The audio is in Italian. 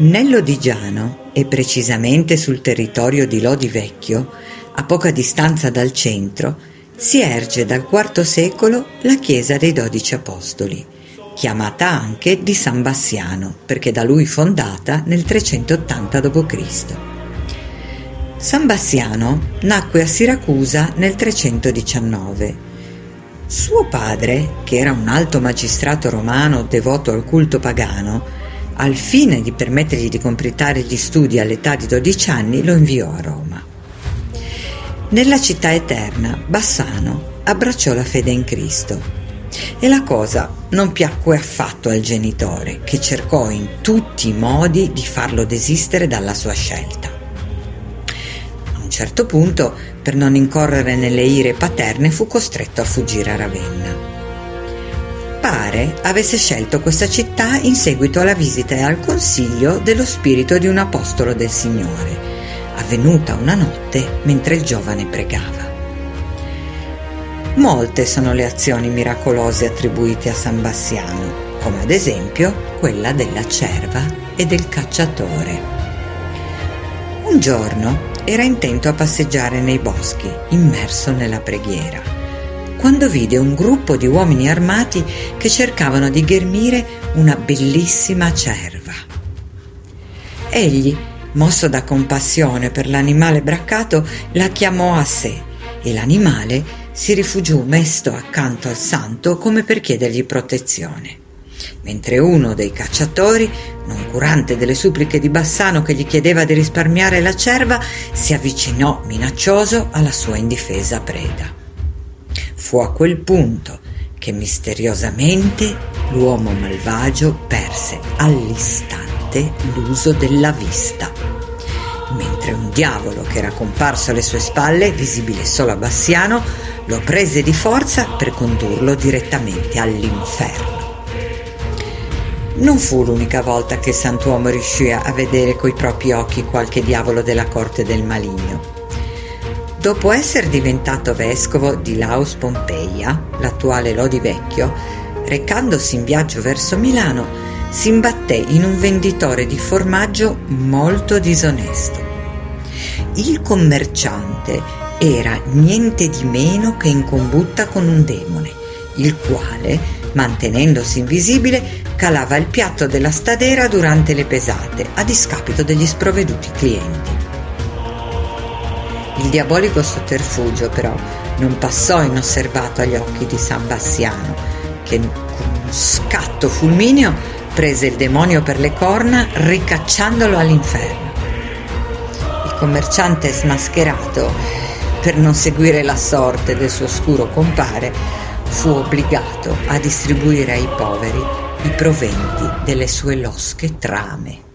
Nel Lodigiano, e precisamente sul territorio di Lodi Vecchio, a poca distanza dal centro, si erge dal IV secolo la chiesa dei dodici apostoli, chiamata anche di San Bassiano, perché da lui fondata nel 380 d.C. San Bassiano nacque a Siracusa nel 319. Suo padre, che era un alto magistrato romano devoto al culto pagano, al fine di permettergli di completare gli studi all'età di 12 anni, lo inviò a Roma. Nella città eterna, Bassano abbracciò la fede in Cristo e la cosa non piacque affatto al genitore, che cercò in tutti i modi di farlo desistere dalla sua scelta. A un certo punto, per non incorrere nelle ire paterne, fu costretto a fuggire a Ravenna pare avesse scelto questa città in seguito alla visita e al consiglio dello spirito di un apostolo del Signore, avvenuta una notte mentre il giovane pregava. Molte sono le azioni miracolose attribuite a San Bassiano, come ad esempio quella della cerva e del cacciatore. Un giorno era intento a passeggiare nei boschi, immerso nella preghiera quando vide un gruppo di uomini armati che cercavano di ghermire una bellissima cerva. Egli, mosso da compassione per l'animale braccato, la chiamò a sé e l'animale si rifugiò mesto accanto al santo come per chiedergli protezione. Mentre uno dei cacciatori, non curante delle suppliche di Bassano che gli chiedeva di risparmiare la cerva, si avvicinò minaccioso alla sua indifesa preda. Fu a quel punto che misteriosamente l'uomo malvagio perse all'istante l'uso della vista, mentre un diavolo che era comparso alle sue spalle, visibile solo a Bassiano, lo prese di forza per condurlo direttamente all'inferno. Non fu l'unica volta che Sant'uomo riuscì a vedere coi propri occhi qualche diavolo della corte del maligno. Dopo essere diventato vescovo di Laus Pompeia, l'attuale Lodi Vecchio, recandosi in viaggio verso Milano, si imbatté in un venditore di formaggio molto disonesto. Il commerciante era niente di meno che in combutta con un demone, il quale, mantenendosi invisibile, calava il piatto della stadera durante le pesate, a discapito degli sprovveduti clienti. Il diabolico sotterfugio però non passò inosservato agli occhi di San Bassiano, che con uno scatto fulmineo prese il demonio per le corna ricacciandolo all'inferno. Il commerciante smascherato, per non seguire la sorte del suo oscuro compare, fu obbligato a distribuire ai poveri i proventi delle sue losche trame.